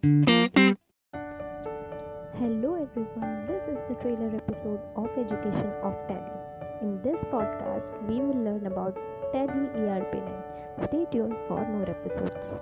Hello everyone, this is the trailer episode of Education of Tally. In this podcast, we will learn about Tally ERP9. Stay tuned for more episodes.